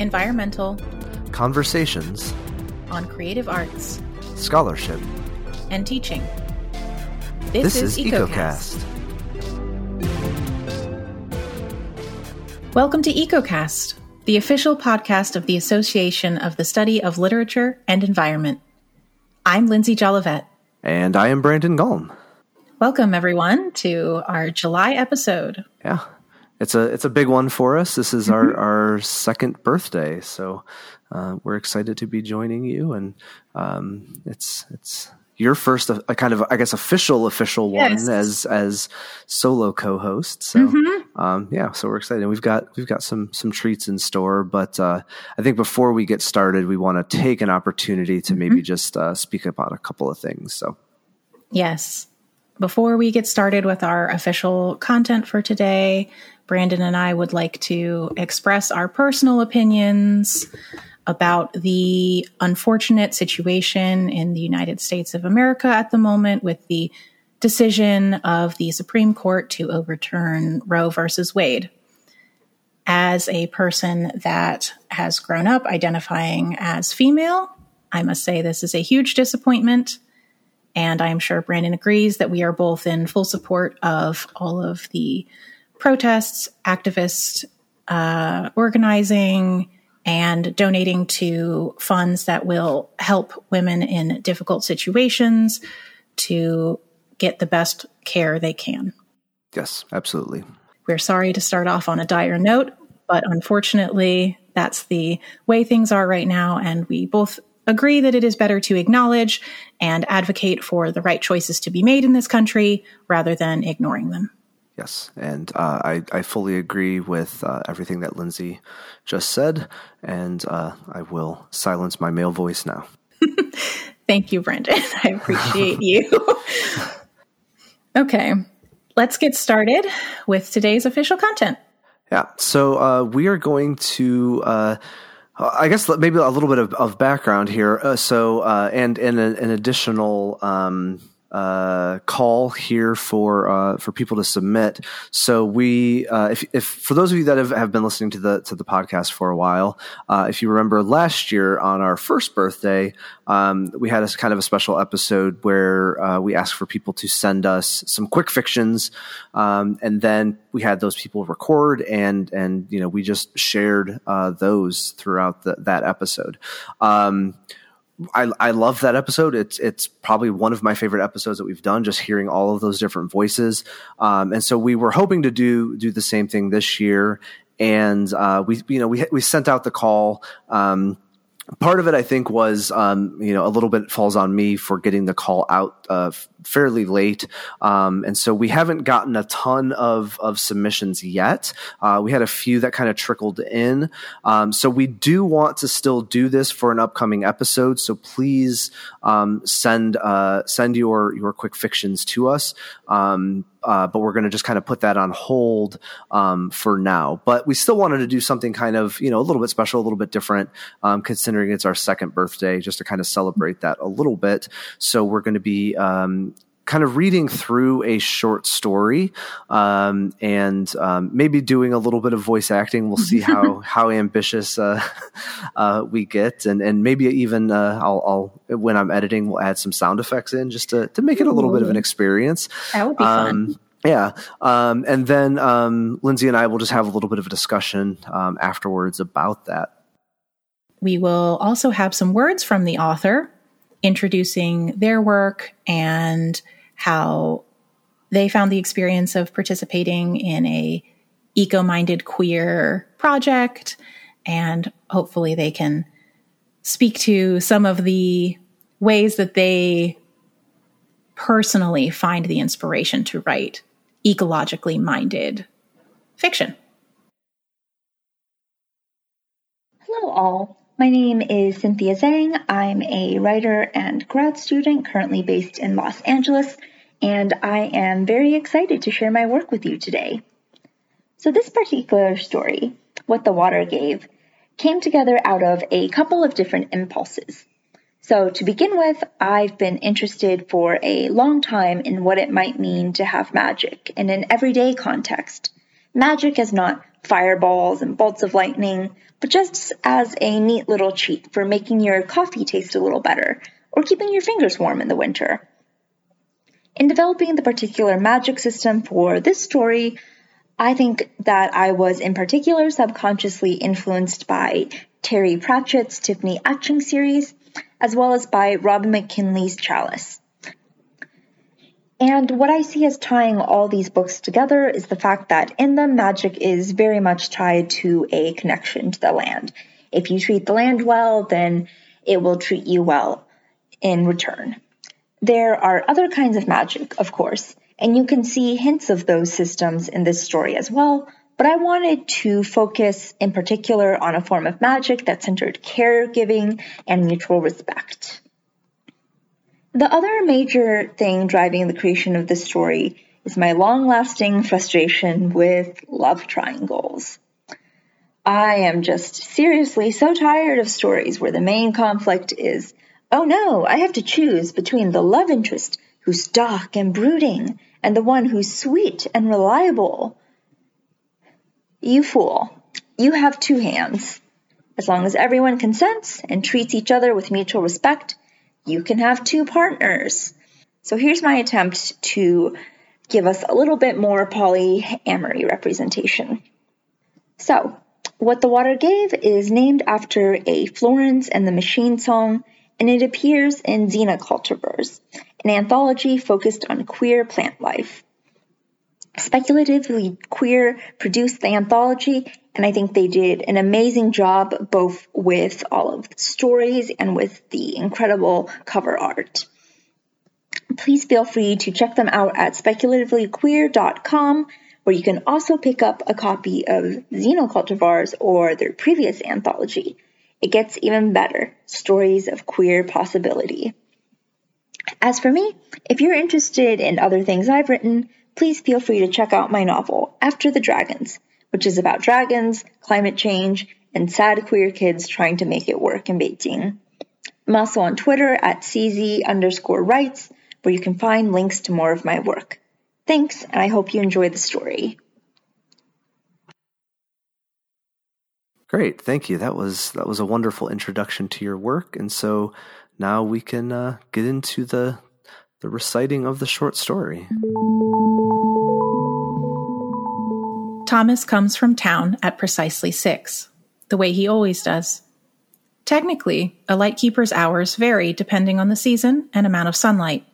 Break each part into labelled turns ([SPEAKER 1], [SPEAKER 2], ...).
[SPEAKER 1] environmental,
[SPEAKER 2] conversations
[SPEAKER 1] on creative arts,
[SPEAKER 2] scholarship,
[SPEAKER 1] and teaching.
[SPEAKER 2] This, is, EcoCast.
[SPEAKER 1] Welcome to EcoCast, the official podcast of the Association of the Study of Literature and Environment. I'm Lindsay Jolivet.
[SPEAKER 2] And I am Brandon Gulm.
[SPEAKER 1] Welcome, everyone, to our July episode.
[SPEAKER 2] Yeah, it's a it's a big one for us. This is our our second birthday, so uh, we're excited to be joining you, and um, it's it's your first a, a, kind of I guess official official one yes. as as solo co-host. So mm-hmm. um, yeah, so we're excited. We've got we've got some some treats in store, but uh, I think before we get started, we want to take an opportunity to mm-hmm. maybe just uh, speak about a couple of things. So
[SPEAKER 1] yes. Before we get started with our official content for today, Brandon and I would like to express our personal opinions about the unfortunate situation in the United States of America at the moment with the decision of the Supreme Court to overturn Roe versus Wade. As a person that has grown up identifying as female, I must say this is a huge disappointment. And I'm sure Brandon agrees that we are both in full support of all of the protests, activists, uh, organizing, and donating to funds that will help women in difficult situations to get the best care they can.
[SPEAKER 2] Yes, absolutely.
[SPEAKER 1] We're sorry to start off on a dire note, but unfortunately, that's the way things are right now. And we both agree that it is better to acknowledge and advocate for the right choices to be made in this country rather than ignoring them.
[SPEAKER 2] Yes, and uh, I, I fully agree with uh, everything that Lindsay just said, and uh, I will silence my male voice now.
[SPEAKER 1] Thank you, Brandon. I appreciate you. okay, let's get started with today's official content.
[SPEAKER 2] Yeah, so uh, we are going to. Uh, I guess maybe a little bit of, of background here. Uh, so, and, and an additional um, uh, call here for uh, for people to submit. So we, uh, if, if for those of you that have, have been listening to the to the podcast for a while, uh, if you remember last year on our first birthday, um, we had a kind of a special episode where uh, we asked for people to send us some quick fictions, um, and then we had those people record and and you know we just shared uh, those throughout the, that episode. Um, I, I love that episode. It's it's probably one of my favorite episodes that we've done. Just hearing all of those different voices, um, and so we were hoping to do do the same thing this year. And uh, we you know we we sent out the call. Um, part of it, I think, was um, you know a little bit falls on me for getting the call out uh, fairly late, um, and so we haven't gotten a ton of of submissions yet. Uh, we had a few that kind of trickled in, um, so we do want to still do this for an upcoming episode. So please um, send uh, send your your quick fictions to us. Um, uh, but we're going to just kind of put that on hold um, for now. But we still wanted to do something kind of, you know, a little bit special, a little bit different, um, considering it's our second birthday, just to kind of celebrate that a little bit. So we're going to be um, kind of reading through a short story um, and um, maybe doing a little bit of voice acting. We'll see how how ambitious uh, uh, we get, and and maybe even uh, I'll, I'll, when I'm editing, we'll add some sound effects in just to to make it a little bit of an experience.
[SPEAKER 1] That would be um, fun.
[SPEAKER 2] Yeah. Um, and then um, Lindsay and I will just have a little bit of a discussion um, afterwards about that.
[SPEAKER 1] We will also have some words from the author introducing their work and how they found the experience of participating in a eco-minded queer project and hopefully they can speak to some of the ways that they personally find the inspiration to write ecologically minded fiction.
[SPEAKER 3] Hello, all. My name is Cynthia Zhang. I'm a writer and grad student currently based in Los Angeles, and I am very excited to share my work with you today. So, this particular story, What the Water Gave, came together out of a couple of different impulses. So, to begin with, I've been interested for a long time in what it might mean to have magic in an everyday context. Magic is not fireballs and bolts of lightning, but just as a neat little cheat for making your coffee taste a little better or keeping your fingers warm in the winter. In developing the particular magic system for this story, I think that I was in particular subconsciously influenced by Terry Pratchett's Tiffany Aching series, as well as by Robin McKinley's Chalice. And what I see as tying all these books together is the fact that in them, magic is very much tied to a connection to the land. If you treat the land well, then it will treat you well in return. There are other kinds of magic, of course, and you can see hints of those systems in this story as well, but I wanted to focus in particular on a form of magic that centered caregiving and mutual respect. The other major thing driving the creation of this story is my long lasting frustration with love triangles. I am just seriously so tired of stories where the main conflict is, oh no, I have to choose between the love interest who's dark and brooding and the one who's sweet and reliable. You fool, you have two hands. As long as everyone consents and treats each other with mutual respect, you can have two partners. So here's my attempt to give us a little bit more polyamory representation. So, What the Water Gave is named after a Florence and the Machine song, and it appears in Xenocultivars, an anthology focused on queer plant life. Speculatively Queer produced the anthology, and I think they did an amazing job both with all of the stories and with the incredible cover art. Please feel free to check them out at speculativelyqueer.com, where you can also pick up a copy of Xenocultivars or their previous anthology. It gets even better Stories of Queer Possibility. As for me, if you're interested in other things I've written, please feel free to check out my novel, After the Dragons, which is about dragons, climate change, and sad queer kids trying to make it work in Beijing. I'm also on Twitter at CZ underscore writes, where you can find links to more of my work. Thanks, and I hope you enjoy the story.
[SPEAKER 2] Great, thank you. That was that was a wonderful introduction to your work, and so now we can uh, get into the the reciting of the short story.
[SPEAKER 1] Thomas comes from town at precisely six, the way he always does. Technically, a lightkeeper's hours vary depending on the season and amount of sunlight,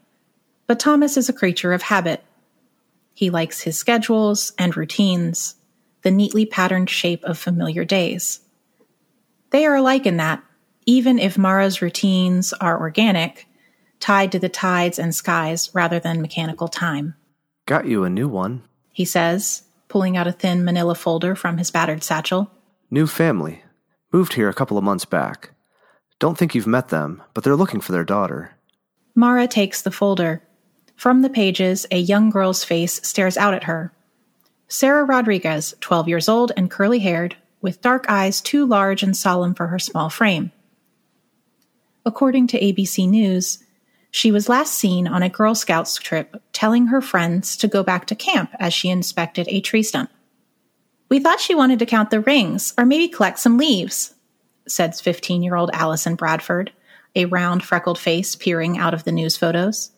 [SPEAKER 1] but Thomas is a creature of habit. He likes his schedules and routines, the neatly patterned shape of familiar days. They are alike in that, even if Mara's routines are organic, tied to the tides and skies rather than mechanical time.
[SPEAKER 2] Got you a new one,
[SPEAKER 1] he says, pulling out a thin manila folder from his battered satchel.
[SPEAKER 2] New family. Moved here a couple of months back. Don't think you've met them, but they're looking for their daughter.
[SPEAKER 1] Mara takes the folder. From the pages, a young girl's face stares out at her. Sarah Rodriguez, 12 years old and curly haired, with dark eyes too large and solemn for her small frame. According to ABC News, she was last seen on a Girl Scouts trip telling her friends to go back to camp as she inspected a tree stump. We thought she wanted to count the rings or maybe collect some leaves, said 15 year old Allison Bradford, a round, freckled face peering out of the news photos.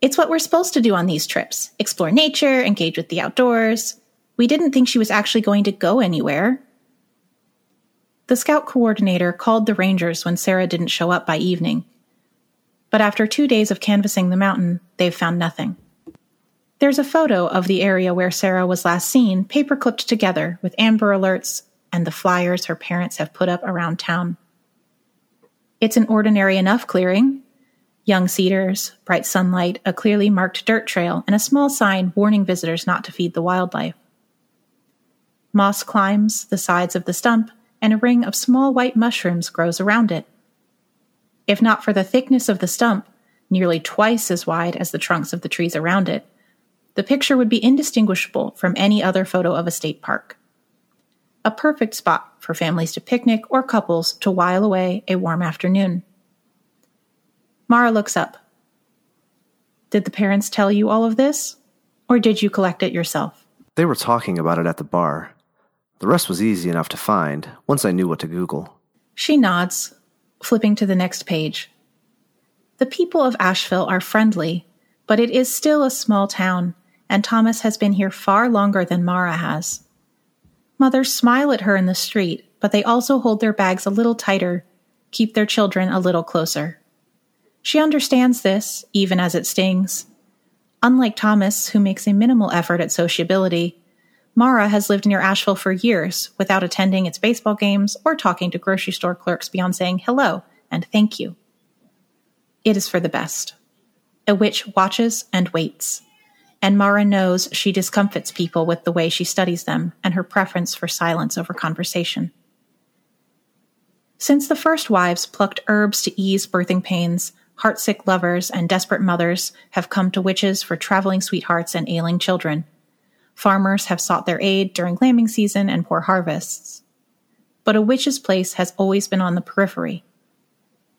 [SPEAKER 1] It's what we're supposed to do on these trips explore nature, engage with the outdoors. We didn't think she was actually going to go anywhere. The scout coordinator called the rangers when Sarah didn't show up by evening but after two days of canvassing the mountain, they've found nothing. There's a photo of the area where Sarah was last seen, paper clipped together with amber alerts and the flyers her parents have put up around town. It's an ordinary enough clearing young cedars, bright sunlight, a clearly marked dirt trail, and a small sign warning visitors not to feed the wildlife. Moss climbs the sides of the stump, and a ring of small white mushrooms grows around it. If not for the thickness of the stump, nearly twice as wide as the trunks of the trees around it, the picture would be indistinguishable from any other photo of a state park. A perfect spot for families to picnic or couples to while away a warm afternoon. Mara looks up. Did the parents tell you all of this? Or did you collect it yourself?
[SPEAKER 2] They were talking about it at the bar. The rest was easy enough to find once I knew what to Google.
[SPEAKER 1] She nods, flipping to the next page. The people of Asheville are friendly, but it is still a small town, and Thomas has been here far longer than Mara has. Mothers smile at her in the street, but they also hold their bags a little tighter, keep their children a little closer. She understands this, even as it stings. Unlike Thomas, who makes a minimal effort at sociability, Mara has lived near Asheville for years without attending its baseball games or talking to grocery store clerks beyond saying hello and thank you. It is for the best. A witch watches and waits, and Mara knows she discomfits people with the way she studies them and her preference for silence over conversation. Since the first wives plucked herbs to ease birthing pains, heartsick lovers and desperate mothers have come to witches for traveling sweethearts and ailing children. Farmers have sought their aid during lambing season and poor harvests. But a witch's place has always been on the periphery,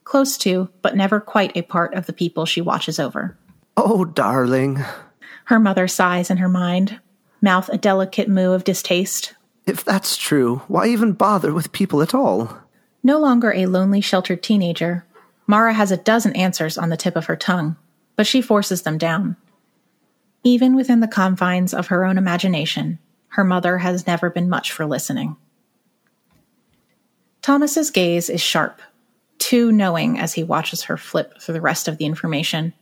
[SPEAKER 1] close to, but never quite a part of the people she watches over.
[SPEAKER 2] Oh, darling.
[SPEAKER 1] Her mother sighs in her mind, mouth a delicate moue of distaste.
[SPEAKER 2] If that's true, why even bother with people at all?
[SPEAKER 1] No longer a lonely, sheltered teenager, Mara has a dozen answers on the tip of her tongue, but she forces them down. Even within the confines of her own imagination, her mother has never been much for listening. Thomas's gaze is sharp, too knowing as he watches her flip through the rest of the information.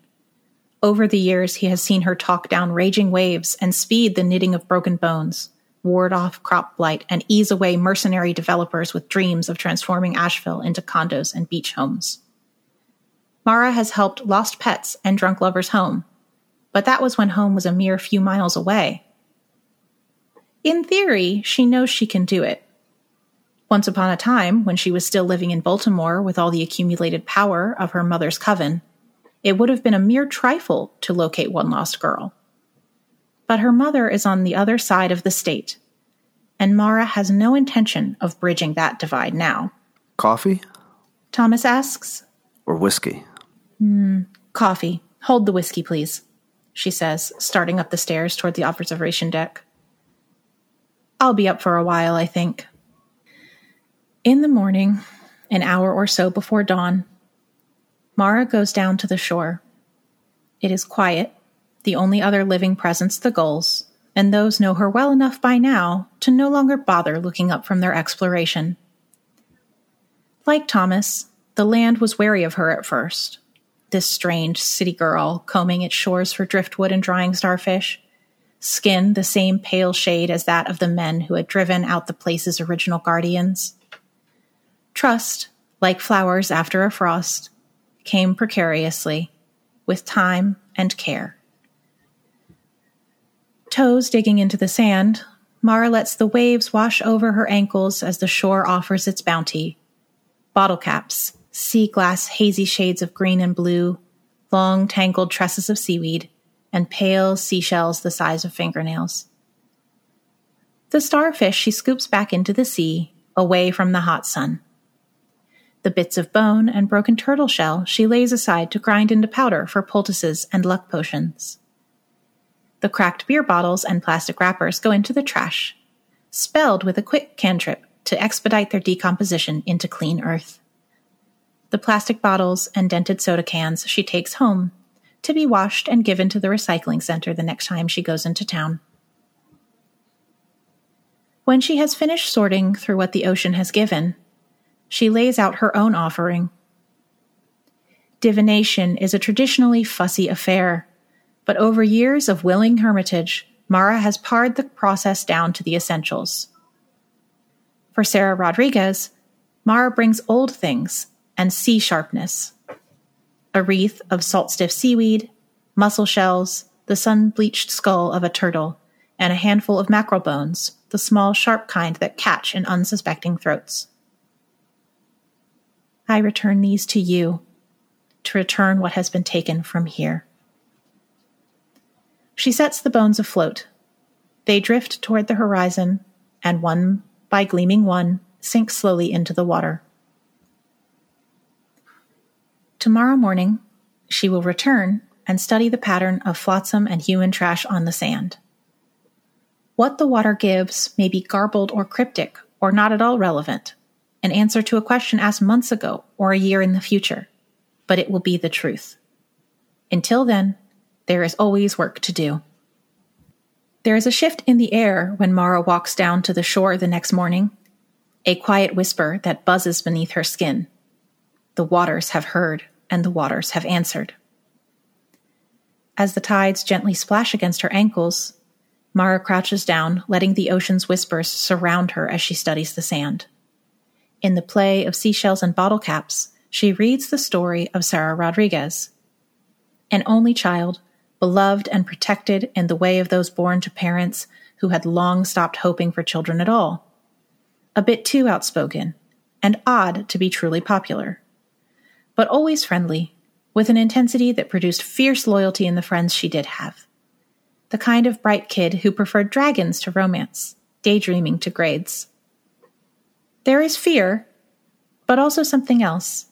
[SPEAKER 1] Over the years, he has seen her talk down raging waves and speed the knitting of broken bones, ward off crop blight, and ease away mercenary developers with dreams of transforming Asheville into condos and beach homes. Mara has helped lost pets and drunk lovers home, but that was when home was a mere few miles away. In theory, she knows she can do it. Once upon a time, when she was still living in Baltimore with all the accumulated power of her mother's coven, it would have been a mere trifle to locate one lost girl. But her mother is on the other side of the state, and Mara has no intention of bridging that divide now.
[SPEAKER 2] Coffee?
[SPEAKER 1] Thomas asks.
[SPEAKER 2] Or whiskey?
[SPEAKER 1] Mm, coffee. Hold the whiskey, please, she says, starting up the stairs toward the observation deck. I'll be up for a while, I think. In the morning, an hour or so before dawn, Mara goes down to the shore. It is quiet, the only other living presence the gulls, and those know her well enough by now to no longer bother looking up from their exploration. Like Thomas, the land was wary of her at first. This strange city girl combing its shores for driftwood and drying starfish, skin the same pale shade as that of the men who had driven out the place's original guardians. Trust, like flowers after a frost, came precariously, with time and care. Toes digging into the sand, Mara lets the waves wash over her ankles as the shore offers its bounty. Bottle caps, sea glass hazy shades of green and blue, long tangled tresses of seaweed, and pale seashells the size of fingernails. The starfish she scoops back into the sea, away from the hot sun. The bits of bone and broken turtle shell she lays aside to grind into powder for poultices and luck potions. The cracked beer bottles and plastic wrappers go into the trash, spelled with a quick cantrip to expedite their decomposition into clean earth. The plastic bottles and dented soda cans she takes home to be washed and given to the recycling center the next time she goes into town. When she has finished sorting through what the ocean has given, she lays out her own offering. Divination is a traditionally fussy affair, but over years of willing hermitage, Mara has pared the process down to the essentials. For Sarah Rodriguez, Mara brings old things and sea sharpness a wreath of salt stiff seaweed, mussel shells, the sun bleached skull of a turtle, and a handful of mackerel bones, the small sharp kind that catch in unsuspecting throats. I return these to you, to return what has been taken from here. She sets the bones afloat. They drift toward the horizon, and one by gleaming one sink slowly into the water. Tomorrow morning, she will return and study the pattern of flotsam and human trash on the sand. What the water gives may be garbled or cryptic or not at all relevant, an answer to a question asked months ago or a year in the future, but it will be the truth. Until then, there is always work to do. There is a shift in the air when Mara walks down to the shore the next morning, a quiet whisper that buzzes beneath her skin. The waters have heard, and the waters have answered. As the tides gently splash against her ankles, Mara crouches down, letting the ocean's whispers surround her as she studies the sand. In the play of seashells and bottle caps, she reads the story of Sarah Rodriguez. An only child, beloved and protected in the way of those born to parents who had long stopped hoping for children at all. A bit too outspoken, and odd to be truly popular. But always friendly, with an intensity that produced fierce loyalty in the friends she did have. The kind of bright kid who preferred dragons to romance, daydreaming to grades. There is fear, but also something else.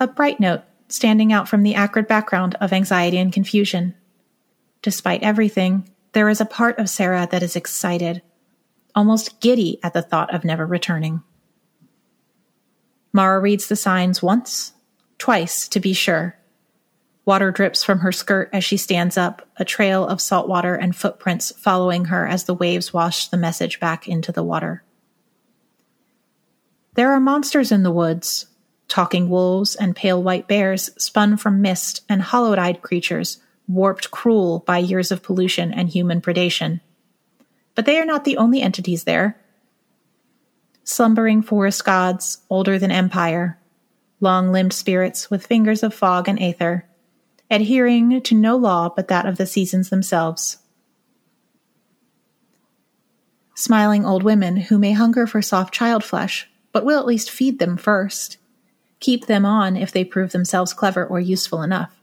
[SPEAKER 1] A bright note standing out from the acrid background of anxiety and confusion. Despite everything, there is a part of Sarah that is excited, almost giddy at the thought of never returning. Mara reads the signs once, twice to be sure. Water drips from her skirt as she stands up, a trail of salt water and footprints following her as the waves wash the message back into the water. There are monsters in the woods, talking wolves and pale white bears spun from mist and hollow eyed creatures, warped cruel by years of pollution and human predation. But they are not the only entities there. Slumbering forest gods, older than empire, long limbed spirits with fingers of fog and aether, adhering to no law but that of the seasons themselves. Smiling old women who may hunger for soft child flesh but will at least feed them first. Keep them on if they prove themselves clever or useful enough.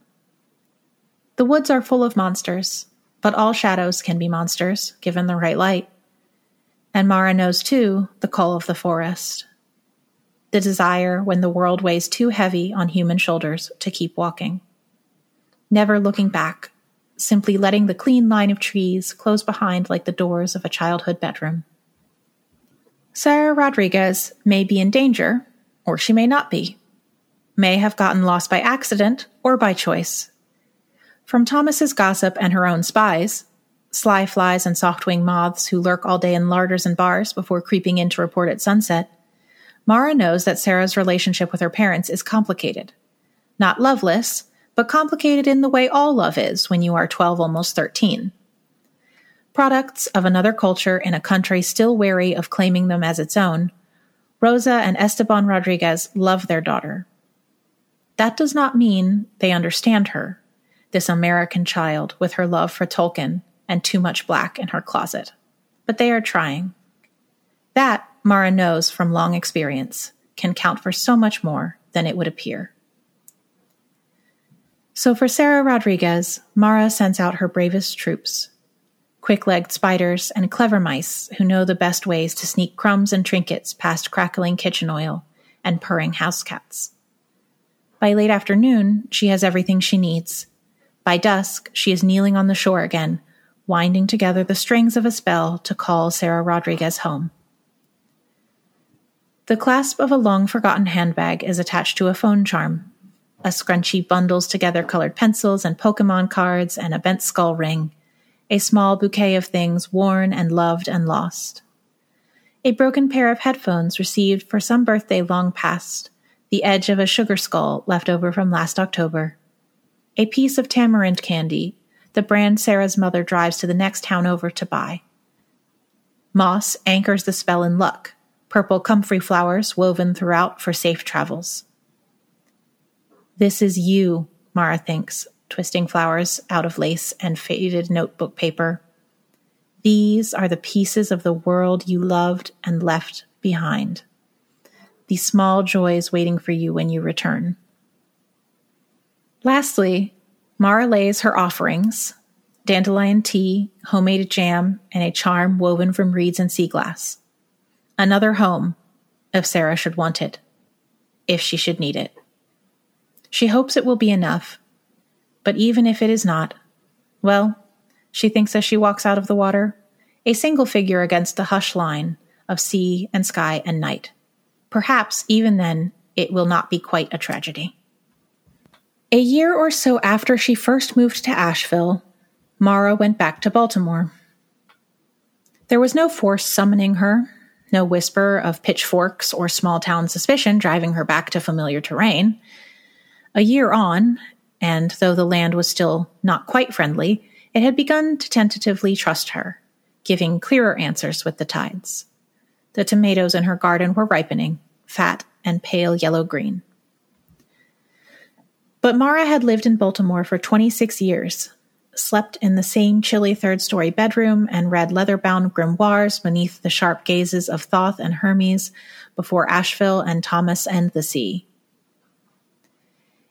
[SPEAKER 1] The woods are full of monsters, but all shadows can be monsters, given the right light. And Mara knows, too, the call of the forest. The desire when the world weighs too heavy on human shoulders to keep walking. Never looking back, simply letting the clean line of trees close behind like the doors of a childhood bedroom. Sarah Rodriguez may be in danger, or she may not be, may have gotten lost by accident or by choice. From Thomas's gossip and her own spies, sly flies and soft winged moths who lurk all day in larders and bars before creeping in to report at sunset, Mara knows that Sarah's relationship with her parents is complicated. Not loveless, but complicated in the way all love is when you are 12, almost 13 products of another culture in a country still wary of claiming them as its own, Rosa and Esteban Rodriguez love their daughter. That does not mean they understand her, this American child with her love for Tolkien and too much black in her closet. But they are trying. That, Mara knows from long experience, can count for so much more than it would appear. So for Sarah Rodriguez, Mara sends out her bravest troops quick legged spiders, and clever mice who know the best ways to sneak crumbs and trinkets past crackling kitchen oil and purring house cats. By late afternoon, she has everything she needs. By dusk, she is kneeling on the shore again, winding together the strings of a spell to call Sarah Rodriguez home. The clasp of a long forgotten handbag is attached to a phone charm. A scrunchie bundles together colored pencils and Pokemon cards and a bent skull ring a small bouquet of things worn and loved and lost. A broken pair of headphones received for some birthday long past, the edge of a sugar skull left over from last October. A piece of tamarind candy, the brand Sarah's mother drives to the next town over to buy. Moss anchors the spell in luck, purple comfrey flowers woven throughout for safe travels. This is you, Mara thinks, twisting flowers out of lace and faded notebook paper. These are the pieces of the world you loved and left behind. The small joys waiting for you when you return. Lastly, Mara lays her offerings dandelion tea, homemade jam, and a charm woven from reeds and sea glass. Another home, if Sarah should want it, if she should need it. She hopes it will be enough but even if it is not, well, she thinks as she walks out of the water, a single figure against the hush line of sea and sky and night. Perhaps even then it will not be quite a tragedy. A year or so after she first moved to Asheville, Mara went back to Baltimore. There was no force summoning her, no whisper of pitchforks or small town suspicion driving her back to familiar terrain. A year on, and though the land was still not quite friendly, it had begun to tentatively trust her, giving clearer answers with the tides. The tomatoes in her garden were ripening, fat and pale yellow green. But Mara had lived in Baltimore for 26 years, slept in the same chilly third story bedroom, and read leather bound grimoires beneath the sharp gazes of Thoth and Hermes before Asheville and Thomas and the sea.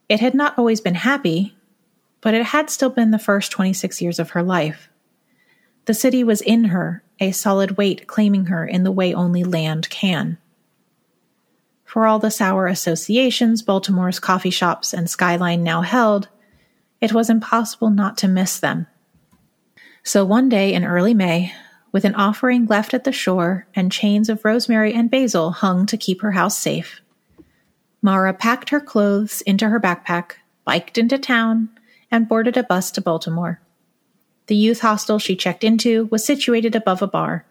[SPEAKER 1] It had not always been happy, but it had still been the first 26 years of her life. The city was in her, a solid weight claiming her in the way only land can. For all the sour associations Baltimore's coffee shops and skyline now held, it was impossible not to miss them. So one day in early May, with an offering left at the shore and chains of rosemary and basil hung to keep her house safe, Mara packed her clothes into her backpack, biked into town, and boarded a bus to Baltimore. The youth hostel she checked into was situated above a bar,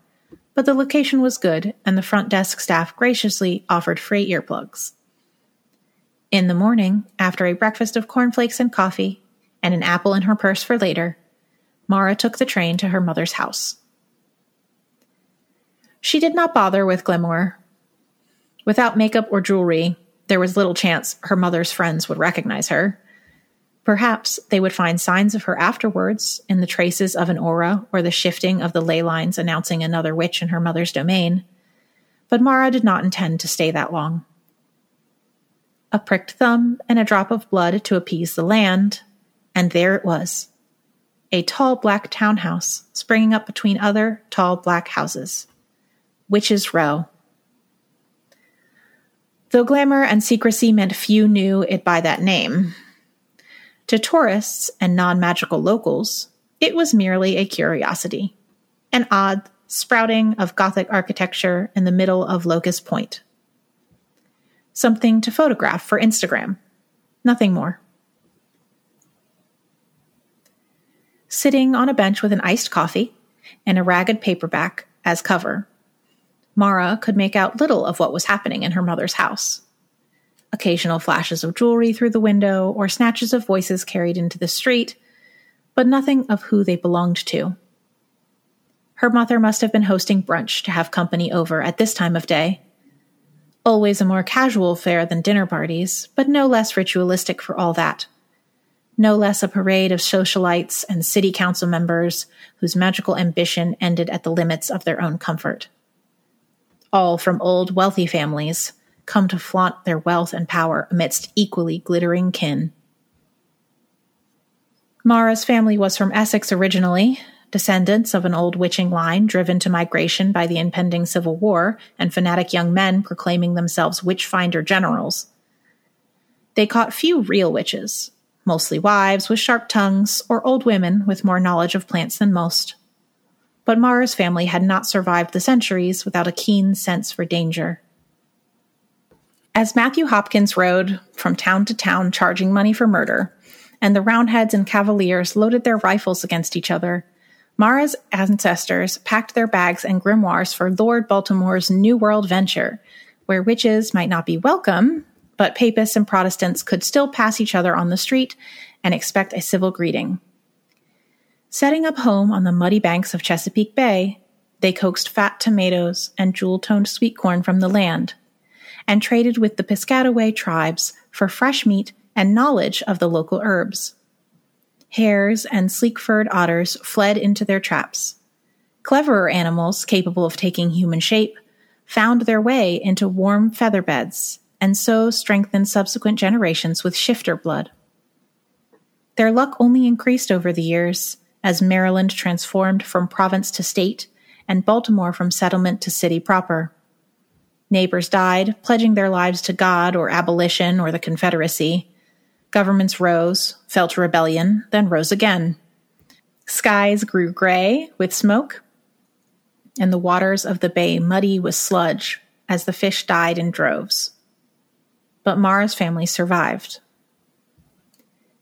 [SPEAKER 1] but the location was good and the front desk staff graciously offered free earplugs. In the morning, after a breakfast of cornflakes and coffee, and an apple in her purse for later, Mara took the train to her mother's house. She did not bother with glamour. Without makeup or jewelry, there was little chance her mother's friends would recognize her. Perhaps they would find signs of her afterwards in the traces of an aura or the shifting of the ley lines announcing another witch in her mother's domain. But Mara did not intend to stay that long. A pricked thumb and a drop of blood to appease the land, and there it was a tall black townhouse springing up between other tall black houses. Witches' Row. Though glamour and secrecy meant few knew it by that name, to tourists and non magical locals, it was merely a curiosity, an odd sprouting of Gothic architecture in the middle of Locust Point. Something to photograph for Instagram, nothing more. Sitting on a bench with an iced coffee and a ragged paperback as cover. Mara could make out little of what was happening in her mother's house. Occasional flashes of jewelry through the window or snatches of voices carried into the street, but nothing of who they belonged to. Her mother must have been hosting brunch to have company over at this time of day. Always a more casual fare than dinner parties, but no less ritualistic for all that no less a parade of socialites and city council members whose magical ambition ended at the limits of their own comfort. All from old, wealthy families, come to flaunt their wealth and power amidst equally glittering kin. Mara's family was from Essex originally, descendants of an old witching line driven to migration by the impending Civil War and fanatic young men proclaiming themselves witch finder generals. They caught few real witches, mostly wives with sharp tongues or old women with more knowledge of plants than most. But Mara's family had not survived the centuries without a keen sense for danger. As Matthew Hopkins rode from town to town charging money for murder, and the Roundheads and Cavaliers loaded their rifles against each other, Mara's ancestors packed their bags and grimoires for Lord Baltimore's New World venture, where witches might not be welcome, but Papists and Protestants could still pass each other on the street and expect a civil greeting. Setting up home on the muddy banks of Chesapeake Bay, they coaxed fat tomatoes and jewel toned sweet corn from the land, and traded with the Piscataway tribes for fresh meat and knowledge of the local herbs. Hares and sleek furred otters fled into their traps. Cleverer animals, capable of taking human shape, found their way into warm feather beds and so strengthened subsequent generations with shifter blood. Their luck only increased over the years as Maryland transformed from province to state and Baltimore from settlement to city proper. Neighbors died, pledging their lives to God or abolition or the Confederacy. Governments rose, fell to rebellion, then rose again. Skies grew gray with smoke. and the waters of the bay muddy with sludge as the fish died in droves. But Mara's family survived.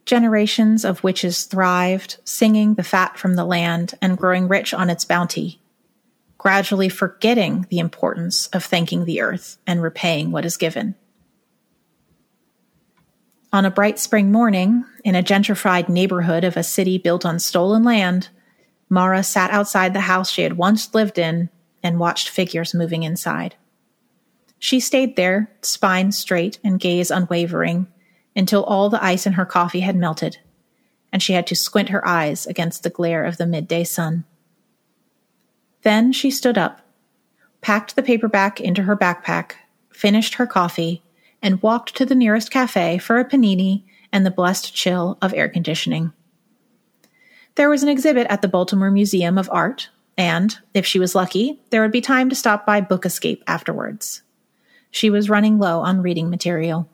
[SPEAKER 1] Generations of witches thrived, singing the fat from the land and growing rich on its bounty, gradually forgetting the importance of thanking the earth and repaying what is given. On a bright spring morning, in a gentrified neighborhood of a city built on stolen land, Mara sat outside the house she had once lived in and watched figures moving inside. She stayed there, spine straight and gaze unwavering, until all the ice in her coffee had melted, and she had to squint her eyes against the glare of the midday sun. Then she stood up, packed the paperback into her backpack, finished her coffee, and walked to the nearest cafe for a panini and the blessed chill of air conditioning. There was an exhibit at the Baltimore Museum of Art, and, if she was lucky, there would be time to stop by Book Escape afterwards. She was running low on reading material.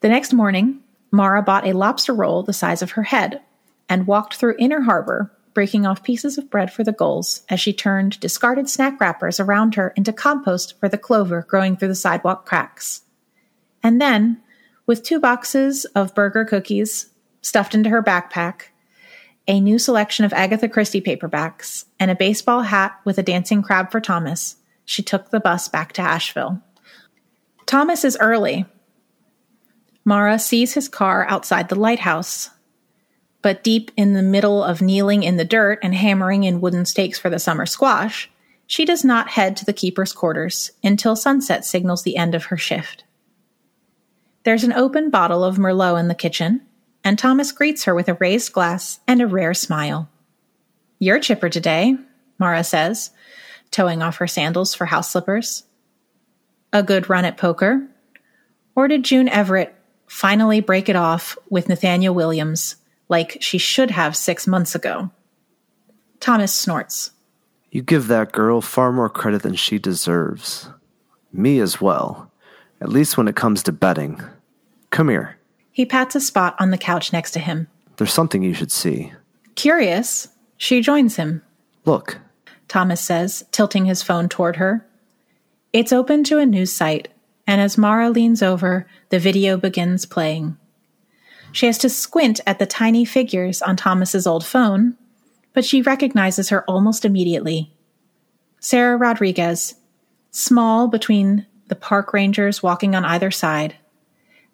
[SPEAKER 1] The next morning, Mara bought a lobster roll the size of her head and walked through Inner Harbor, breaking off pieces of bread for the gulls as she turned discarded snack wrappers around her into compost for the clover growing through the sidewalk cracks. And then, with two boxes of Berger cookies stuffed into her backpack, a new selection of Agatha Christie paperbacks, and a baseball hat with a dancing crab for Thomas, she took the bus back to Asheville. Thomas is early, Mara sees his car outside the lighthouse. But deep in the middle of kneeling in the dirt and hammering in wooden stakes for the summer squash, she does not head to the keeper's quarters until sunset signals the end of her shift. There's an open bottle of Merlot in the kitchen, and Thomas greets her with a raised glass and a rare smile. You're chipper today, Mara says, toeing off her sandals for house slippers. A good run at poker? Or did June Everett finally break it off with Nathaniel Williams like she should have six months ago. Thomas snorts.
[SPEAKER 2] You give that girl far more credit than she deserves. Me as well, at least when it comes to betting. Come here.
[SPEAKER 1] He pats a spot on the couch next to him.
[SPEAKER 2] There's something you should see.
[SPEAKER 1] Curious, she joins him.
[SPEAKER 2] Look,
[SPEAKER 1] Thomas says, tilting his phone toward her. It's open to a news site and as Mara leans over, the video begins playing. She has to squint at the tiny figures on Thomas's old phone, but she recognizes her almost immediately. Sarah Rodriguez, small between the park rangers walking on either side.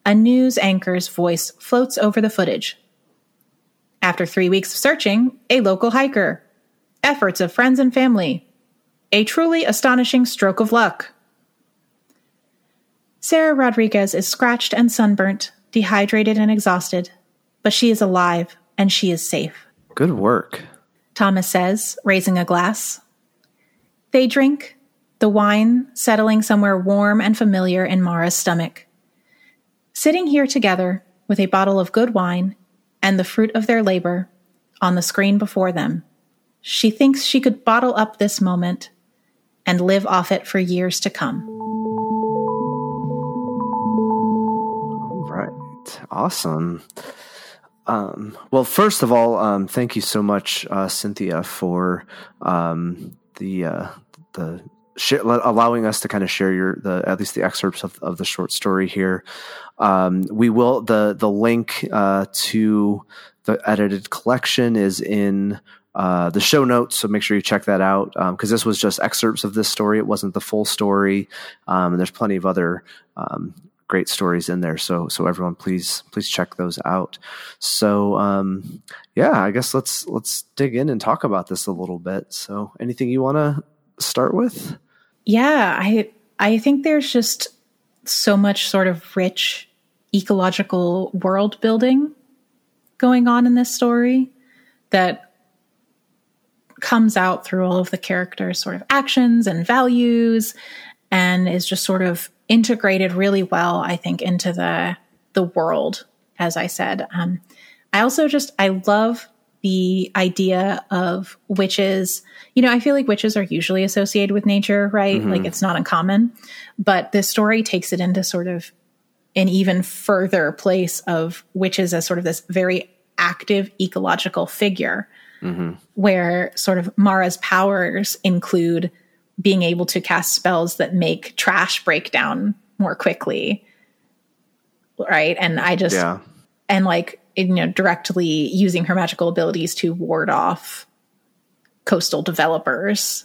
[SPEAKER 1] A news anchor's voice floats over the footage. After three weeks of searching, a local hiker. Efforts of friends and family. A truly astonishing stroke of luck. Sarah Rodriguez is scratched and sunburnt, dehydrated and exhausted, but she is alive and she is safe.
[SPEAKER 2] Good work.
[SPEAKER 1] Thomas says, raising a glass. They drink, the wine settling somewhere warm and familiar in Mara's stomach. Sitting here together with a bottle of good wine and the fruit of their labor on the screen before them, she thinks she could bottle up this moment and live off it for years to come. All right.
[SPEAKER 2] Awesome. Um, well, first of all, um, thank you so much, uh, Cynthia, for um, the uh, the sh- allowing us to kind of share your the at least the excerpts of, of the short story here. Um, we will the the link uh, to the edited collection is in uh, the show notes. So make sure you check that out because um, this was just excerpts of this story. It wasn't the full story. Um, and there's plenty of other um, great stories in there. So so everyone, please please check those out. So um, yeah, I guess let's let's dig in and talk about this a little bit. So anything you want to start with?
[SPEAKER 1] Yeah, I I think there's just so much sort of rich ecological world building going on in this story that comes out through all of the characters' sort of actions and values and is just sort of integrated really well, I think, into the the world. As I said, um, I also just I love the idea of witches. You know, I feel like witches are usually associated with nature, right? Mm-hmm. Like it's not uncommon, but this story takes it into sort of an even further place of witches as sort of this very active ecological figure.
[SPEAKER 2] Mm-hmm.
[SPEAKER 1] where sort of Mara's powers include being able to cast spells that make trash break down more quickly. Right. And I just,
[SPEAKER 2] Yeah.
[SPEAKER 1] and like, you know, directly using her magical abilities to ward off coastal developers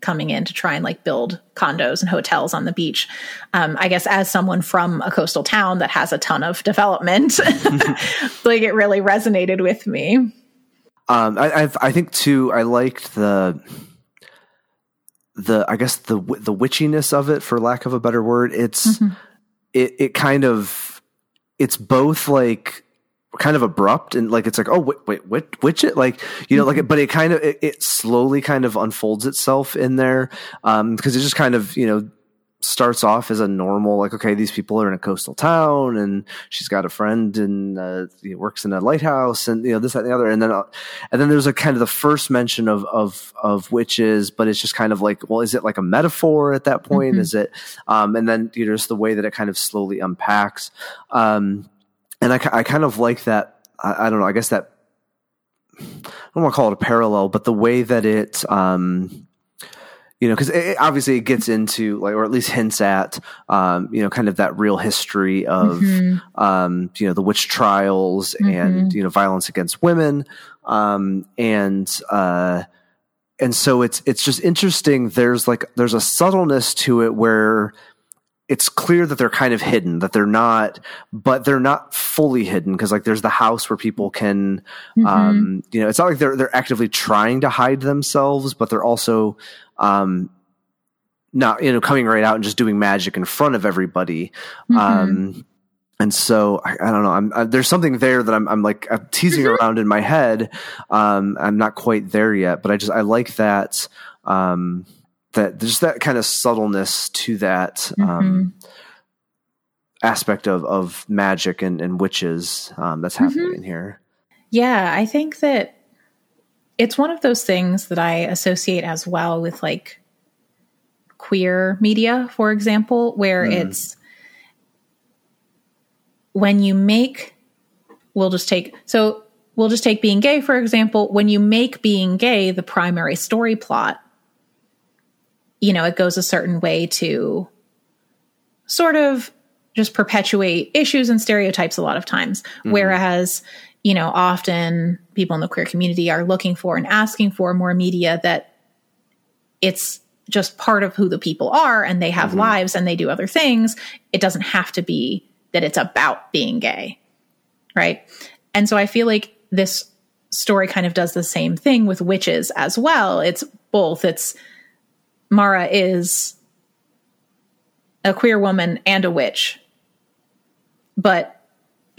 [SPEAKER 1] coming in to try and like build condos and hotels on the beach. Um, I guess as someone from a coastal town that has a ton of development, like it really resonated with me.
[SPEAKER 2] Um, I, I've, I think too. I liked the the I guess the the witchiness of it, for lack of a better word. It's it it kind of it's both like kind of abrupt and like it's like oh wait wait wait witch it like you know like but it kind of it, it slowly kind of unfolds itself in there um because it just kind of you know starts off as a normal like okay these people are in a coastal town and she's got a friend and uh, works in a lighthouse and you know this that and the other. And then uh, and then there's a kind of the first mention of of of witches but it's just kind of like well is it like a metaphor at that point?
[SPEAKER 1] Mhm.
[SPEAKER 2] is it um and then you know just the way that it kind of slowly unpacks. Um and I, I kind of like that I, I don't know i guess that i don't want to call it a parallel but the way that it um you know, because obviously it gets into like, or at least hints at, um, you know, kind of that real history of,
[SPEAKER 1] Mhm.
[SPEAKER 2] um, you know, the witch trials and you know violence against women, um, and uh, and so it's it's just interesting. There's like there's a subtleness to it where it's clear that they're kind of hidden, that they're not, but they're not fully hidden because like there's the house where people can
[SPEAKER 1] Mhm.
[SPEAKER 2] um, you know, it's not like they're they're actively trying to hide themselves, but they're also um, not you know coming right out and just doing magic in front of everybody.
[SPEAKER 1] Mhm.
[SPEAKER 2] Um, and so I, I don't know. I'm, I, there's something there that I'm, I'm like I'm teasing around in my head. Um, I'm not quite there yet, but I just I like that. Um, that there's that kind of subtleness to that um, aspect of of magic and, and witches um, that's happening in here.
[SPEAKER 1] Yeah, I think that it's one of those things that I associate as well with like queer media, for example, where hmm. it's when you make, we'll just take, so we'll just take being gay, for example. When you make being gay the primary story plot, you know, it goes a certain way to sort of just perpetuate issues and stereotypes a lot of times. Hmm. Whereas, you know, often people in the queer community are looking for and asking for more media that it's just part of who the people are and they have mm-hmm. lives and they do other things. It doesn't have to be that it's about being gay. Right. And so I feel like this story kind of does the same thing with witches as well. It's both. It's Mara is a queer woman and a witch, but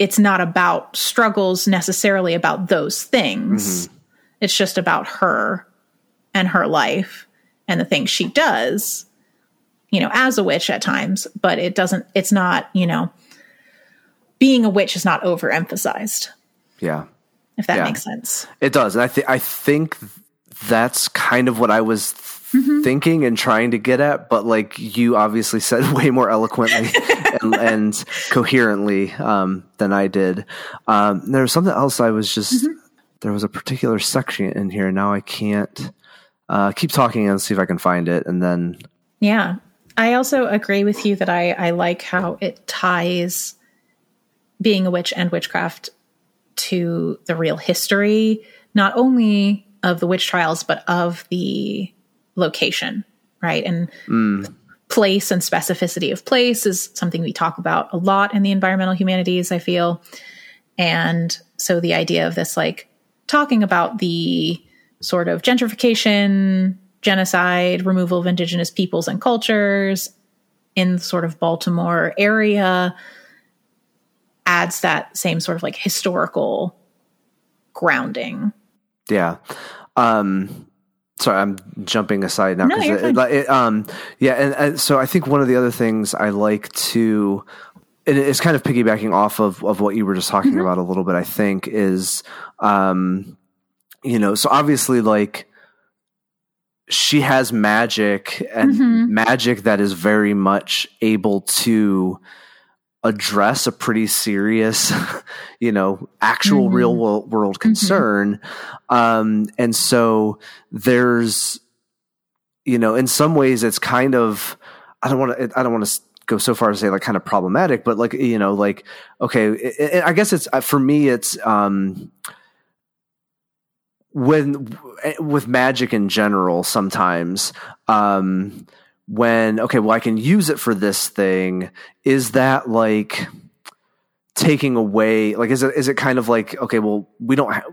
[SPEAKER 1] it's not about struggles necessarily about those things. Mm-hmm. It's just about her and her life and the things she does, you know, as a witch at times, but it doesn't, it's not, you know, being a witch is not overemphasized,
[SPEAKER 2] Yeah.
[SPEAKER 1] if that
[SPEAKER 2] Yeah.
[SPEAKER 1] makes sense.
[SPEAKER 2] It does, and I think I think that's kind of what I was thinking and trying to get at. But like you obviously said, way more eloquently and, and coherently um, than I did. Um, there was something else I was just. There was a particular section in here. Now I can't uh, keep talking and see if I can find it, and then
[SPEAKER 1] Yeah. I also agree with you that I, I like how it ties being a witch and witchcraft to the real history, not only of the witch trials, but of the location, right? And place and specificity of place is something we talk about a lot in the environmental humanities, I feel. And so the idea of this, like, talking about the sort of gentrification, genocide, removal of indigenous peoples and cultures in sort of Baltimore area adds that same sort of like historical grounding.
[SPEAKER 2] Yeah. Um, sorry, I'm jumping aside now
[SPEAKER 1] No,
[SPEAKER 2] it, it, um, yeah, and, and so I think one of the other things I like to, and it's kind of piggybacking off of of what you were just talking
[SPEAKER 1] Mm-hmm.
[SPEAKER 2] about a little bit. I think is, um, you know, so obviously like she has magic and
[SPEAKER 1] Mhm.
[SPEAKER 2] magic that is very much able to address a pretty serious, you know, actual mm-hmm. real world, world mm-hmm. concern. Mm-hmm. Um, and so there's, you know, in some ways it's kind of, I don't want to, I don't want to go so far as to say like kind of problematic, but like, you know, like, okay, it, it, I guess it's, uh, for me, it's, um, when with magic in general sometimes um when okay well i can use it for this thing. Is that like taking away like is it is it kind of like okay well we don't have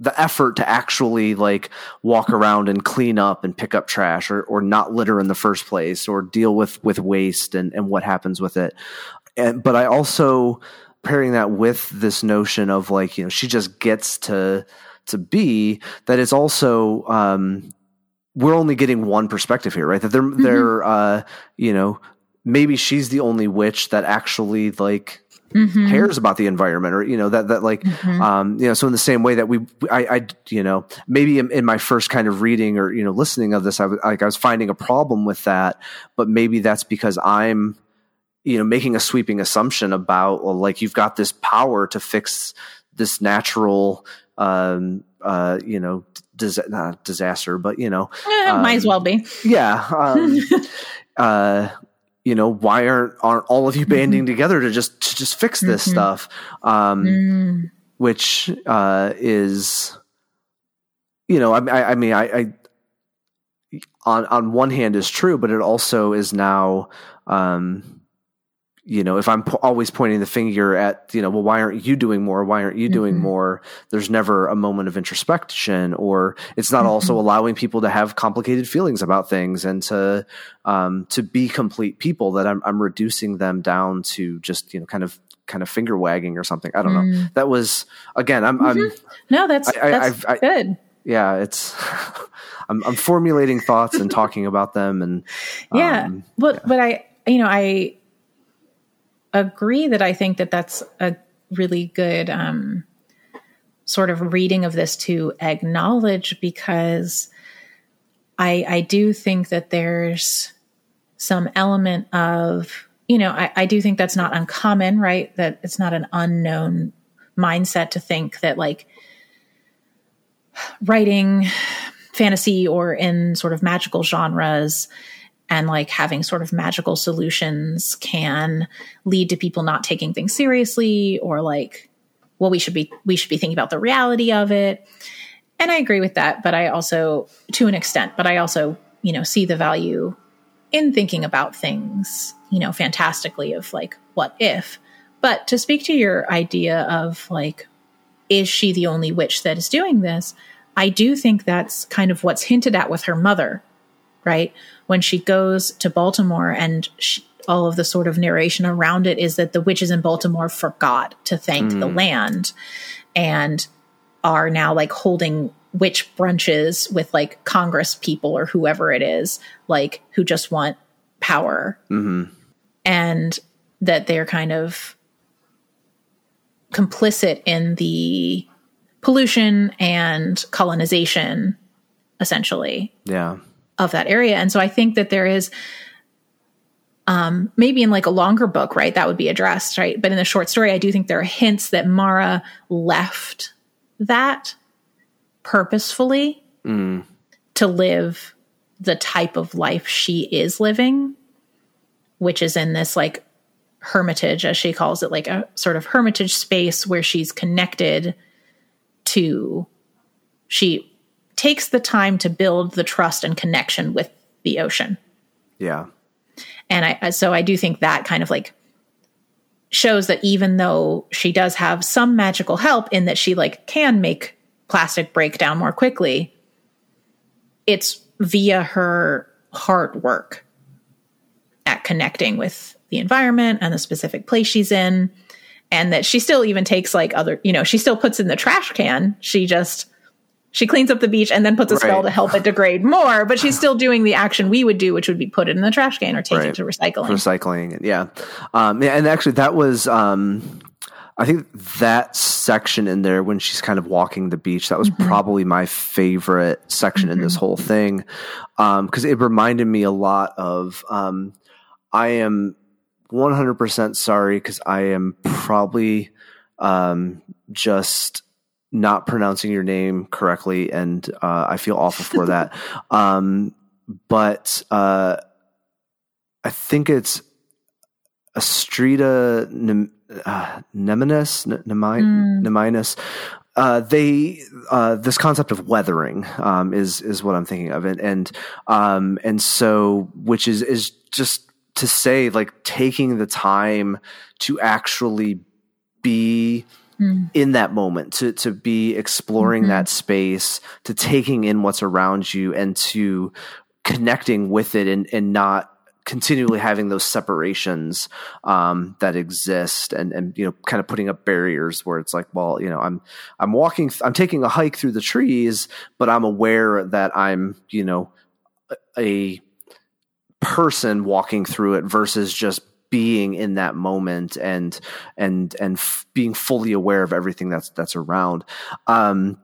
[SPEAKER 2] the effort to actually like walk around and clean up and pick up trash or, or not litter in the first place or deal with with waste and, and what happens with it? And but i also pairing that with this notion of like you know she just gets to to be that it's also um we're only getting one perspective here, right? That they're mm-hmm. they're uh, you know maybe she's the only witch that actually like mm-hmm. cares about the environment or you know that that like mm-hmm. um you know so in the same way that we I, I you know maybe in, in, my first kind of reading or you know listening of this I was like I was finding a problem with that but maybe that's because I'm you know making a sweeping assumption about well like you've got this power to fix this natural um uh you know dis- not disaster, but you know,
[SPEAKER 1] eh, um, might as well be.
[SPEAKER 2] Yeah. Um, uh, you know, why aren't aren't all of you banding mm-hmm. together to just to just fix this mm-hmm. stuff? Um, mm. Which uh, is, you know, I, I mean, I, I on on one hand is true, but it also is now um, you know, if I'm po- always pointing the finger at, you know, well, why aren't you doing more? Why aren't you doing mm-hmm. more? There's never a moment of introspection, or it's not mm-hmm. also allowing people to have complicated feelings about things and to um, to be complete people. That I'm I'm reducing them down to just you know kind of kind of finger wagging or something. I don't mm. know. That was again. I'm. Mm-hmm. I'm
[SPEAKER 1] no, that's I, that's I, I, good.
[SPEAKER 2] Yeah, it's. I'm, I'm formulating thoughts and talking about them, and
[SPEAKER 1] yeah, um, but yeah. but I you know I agree that I think that that's a really good um, sort of reading of this to acknowledge because I, I do think that there's some element of, you know, I, I do think that's not uncommon, right? That it's not an unknown mindset to think that like writing fantasy or in sort of magical genres and like having sort of magical solutions can lead to people not taking things seriously or like well we should be we should be thinking about the reality of it. And i agree with that but i also to an extent but i also you know see the value in thinking about things you know fantastically of like what if. But to speak to your idea of like is she the only witch that is doing this? I do think that's kind of what's hinted at with her mother right? When she goes to Baltimore and she, all of the sort of narration around it is that the witches in Baltimore forgot to thank mm. the land and are now like holding witch brunches with like Congress people or whoever it is, like who just want power. Mm-hmm. And that they're kind of complicit in the pollution and colonization, essentially.
[SPEAKER 2] Yeah
[SPEAKER 1] of that area. And so I think that there is um, maybe in like a longer book, right, that would be addressed, right? But in the short story, I do think there are hints that Mara left that purposefully mm. to live the type of life she is living, which is in this like hermitage, as she calls it, like a sort of hermitage space where she's connected to she takes the time to build the trust and connection with the ocean.
[SPEAKER 2] Yeah.
[SPEAKER 1] And I so I do think that kind of like shows that even though she does have some magical help in that she like can make plastic break down more quickly, it's via her hard work at connecting with the environment and the specific place she's in and that she still even takes like other you know she still puts in the trash can she just she cleans up the beach and then puts a spell right. to help it degrade more, but she's still doing the action we would do, which would be put it in the trash can or take right. it to recycling.
[SPEAKER 2] Recycling, yeah. Um. And actually, that was, um, I think that section in there when she's kind of walking the beach, that was mm-hmm. probably my favorite section mm-hmm. in this mm-hmm. whole thing. Um, cause it reminded me a lot of, um, I am 100% sorry because I am probably um, just not pronouncing your name correctly, and uh, I feel awful for that. Um, but uh, I think it's Astrida Nem- uh, Neimanis, Neimanis. Uh, they uh, this concept of weathering um, is is what I'm thinking of, and and um, and so which is is just to say like taking the time to actually be mm. in that moment to to be exploring mm-hmm. that space to taking in what's around you and to connecting with it and and not continually having those separations um, that exist and and you know kind of putting up barriers where it's like well you know I'm I'm walking I'm taking a hike through the trees but I'm aware that I'm you know a person walking through it versus just being in that moment and and and f- being fully aware of everything that's that's around um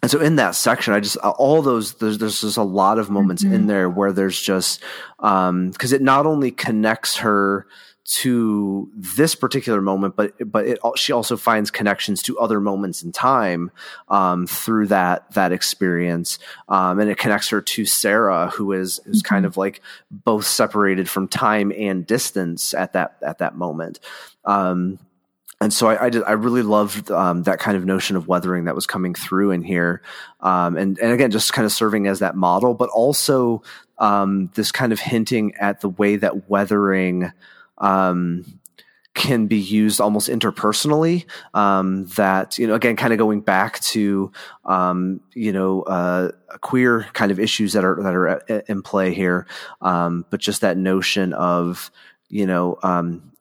[SPEAKER 2] and so in that section i just all those there's there's just a lot of moments mm-hmm. in there where there's just um because it not only connects her to this particular moment, but but it, she also finds connections to other moments in time um, through that that experience, um, and it connects her to Sarah, who is who's mm-hmm. kind of like both separated from time and distance at that at that moment. Um, and so I, I, did, I really loved um, that kind of notion of weathering that was coming through in here, um, and and again, just kind of serving as that model, but also um, this kind of hinting at the way that weathering um, can be used almost interpersonally. Um, that you know, again, kind of going back to um, you know uh, queer kind of issues that are that are in play here, um, but just that notion of you know um,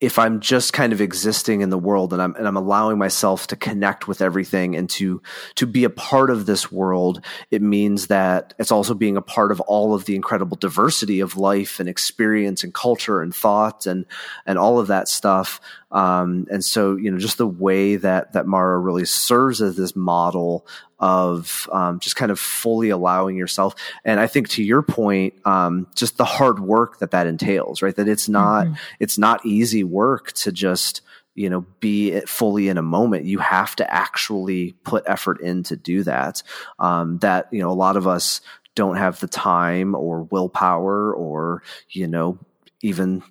[SPEAKER 2] if I'm just kind of existing in the world and I'm and I'm allowing myself to connect with everything and to to be a part of this world, it means that it's also being a part of all of the incredible diversity of life and experience and culture and thought and and all of that stuff. Um, and so, you know, just the way that that Mara really serves as this model of um, just kind of fully allowing yourself. And I think to your point, um, just the hard work that that entails, right? That it's not mm-hmm. it's not easy work to just you know be fully in a moment you have to actually put effort in to do that um, that you know a lot of us don't have the time or willpower or you know even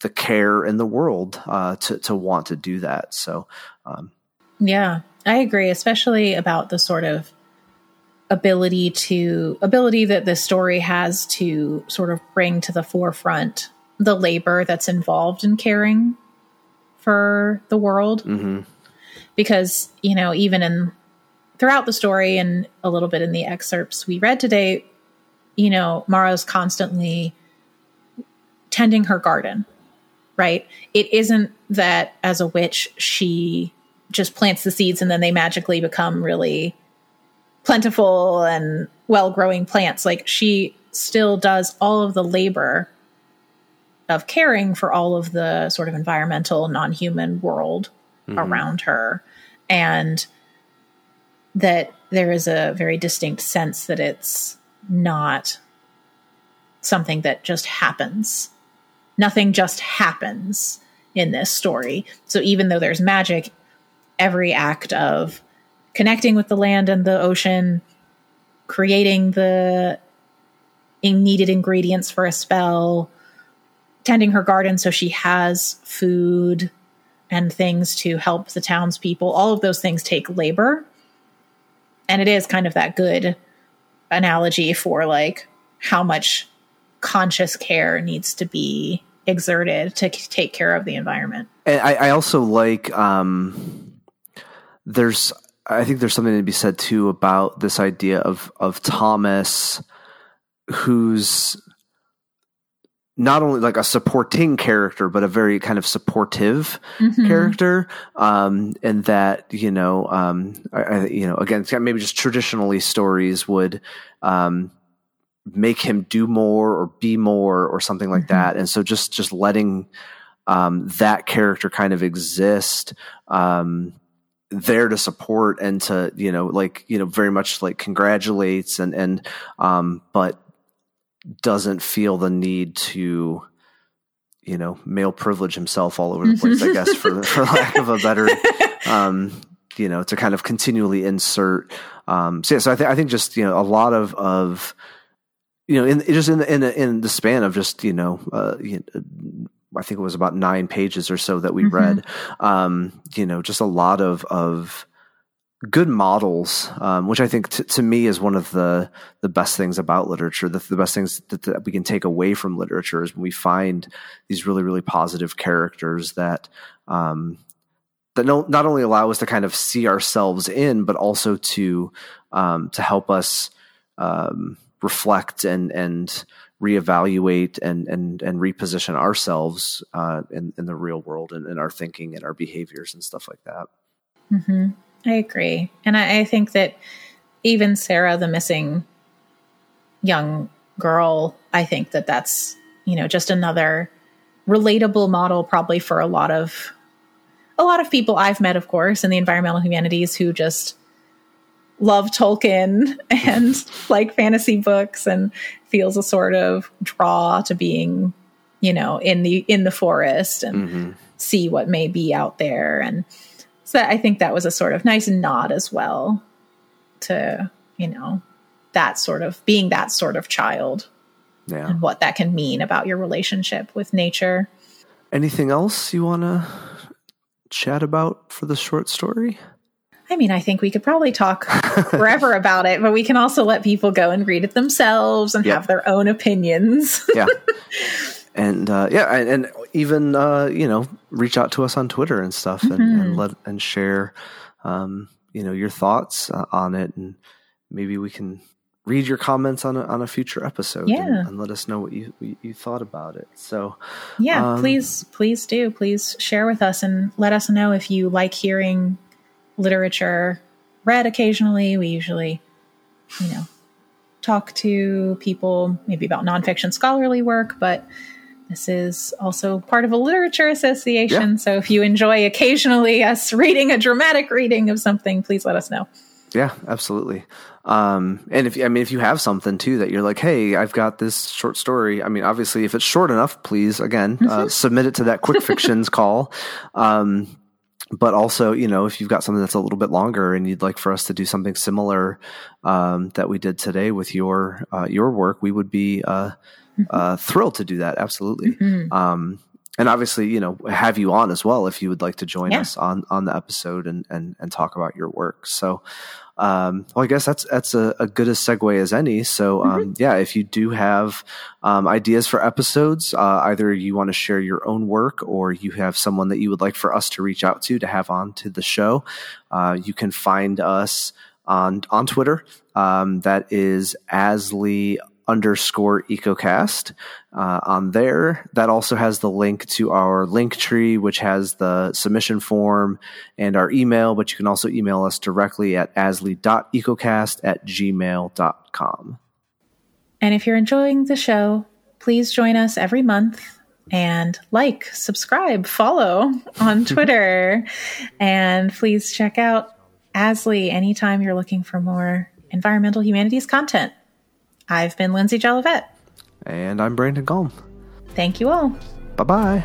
[SPEAKER 2] the care in the world uh, to to want to do that. So, um,
[SPEAKER 1] yeah, I agree, especially about the sort of ability to ability that the story has to sort of bring to the forefront the labor that's involved in caring for the world. Mm-hmm. Because you know, even in throughout the story and a little bit in the excerpts we read today, you know, Mara's constantly tending her garden, right? It isn't that as a witch, she just plants the seeds and then they magically become really plentiful and well growing plants. Like she still does all of the labor of caring for all of the sort of environmental, non human world mm-hmm. around her. And that there is a very distinct sense that it's not something that just happens nothing just happens in this story. So even though there's magic, every act of connecting with the land and the ocean, creating the needed ingredients for a spell, tending her garden so she has food and things to help the townspeople, all of those things take labor. And it is kind of that good analogy for like how much conscious care needs to be exerted to take care of the environment.
[SPEAKER 2] And I, I also like um, there's I think there's something to be said too about this idea of of Thomas, who's not only like a supporting character, but a very kind of supportive mm-hmm. character. Um, and that, you know, um, I, I, you know, again, maybe just traditionally stories would, um, make him do more or be more or something like mm-hmm. that. And so just just letting um, that character kind of exist um, there to support and to you know like you know very much like congratulates and and um, but doesn't feel the need to you know male privilege himself all over the place. I guess for for lack of a better. Um, you know, to kind of continually insert. Um, so yeah, so I, think I think just you know a lot of of you know in just in the, in the, in the span of just you know, uh, you know I think it was about nine pages or so that we mm-hmm. read. Um, you know, just a lot of of good models, um, which I think t- to me is one of the the best things about literature. The, the best things that, that, we can take away from literature is when we find these really really positive characters that um, that no, not only allow us to kind of see ourselves in, but also to um, to help us um, reflect and and reevaluate and and and reposition ourselves uh, in in the real world and in our thinking and our behaviors and stuff like that.
[SPEAKER 1] Mm-hmm. I agree, and I, I think that even Sarah, the missing young girl, I think that that's you know just another relatable model, probably for a lot of a lot of people I've met, of course, in the environmental humanities who just love Tolkien and like fantasy books and feels a sort of draw to being, you know, in the in the forest and mm-hmm. see what may be out there. And so I think that was a sort of nice nod as well to, you know, that sort of being that sort of child. Yeah. And what that can mean about your relationship with nature.
[SPEAKER 2] Anything else you want to chat about for the short story?
[SPEAKER 1] I mean, I think we could probably talk forever about it, but we can also let people go and read it themselves and have their own opinions.
[SPEAKER 2] yeah. And uh, yeah, and, and even uh, you know, reach out to us on Twitter and stuff, and, mm-hmm. and let and share, um, you know, your thoughts uh, on it, and maybe we can read your comments on a, on a future episode yeah. and, and, let us know what you, what you thought about it. So,
[SPEAKER 1] yeah, um, please, please do. Please share with us and let us know if you like hearing literature read occasionally. We usually, you know, talk to people maybe about nonfiction scholarly work, but this is also part of a literature association. Yeah. So if you enjoy occasionally us reading a dramatic reading of something, please let us know.
[SPEAKER 2] Yeah, absolutely. Um, and if I mean, if you have something too that you're like, hey, I've got this short story. I mean, obviously, if it's short enough, please again uh, mm-hmm. uh, submit it to that quick fictions call. Um, but also, you know, if you've got something that's a little bit longer and you'd like for us to do something similar um, that we did today with your uh, your work, we would be uh, mm-hmm. uh, thrilled to do that. Absolutely. Mm-hmm. Um, and obviously, you know, have you on as well if you would like to join yeah. us on on the episode and and and talk about your work. So, um, well, I guess that's that's a, a good a segue as any. So, um, mm-hmm. yeah, if you do have um, ideas for episodes, uh, either you want to share your own work or you have someone that you would like for us to reach out to to have on to the show, uh, you can find us on on Twitter. Um, that is ASLE underscore ecocast uh, on there. That also has the link to our link tree, which has the submission form and our email, but you can also email us directly at asle.ecocast at gmail.com.
[SPEAKER 1] And if you're enjoying the show, please join us every month and like, subscribe, follow on Twitter. and please check out ASLE anytime you're looking for more environmental humanities content. I've been Lindsay Jolivet.
[SPEAKER 2] And I'm Brandon Gulm.
[SPEAKER 1] Thank you all.
[SPEAKER 2] Bye bye.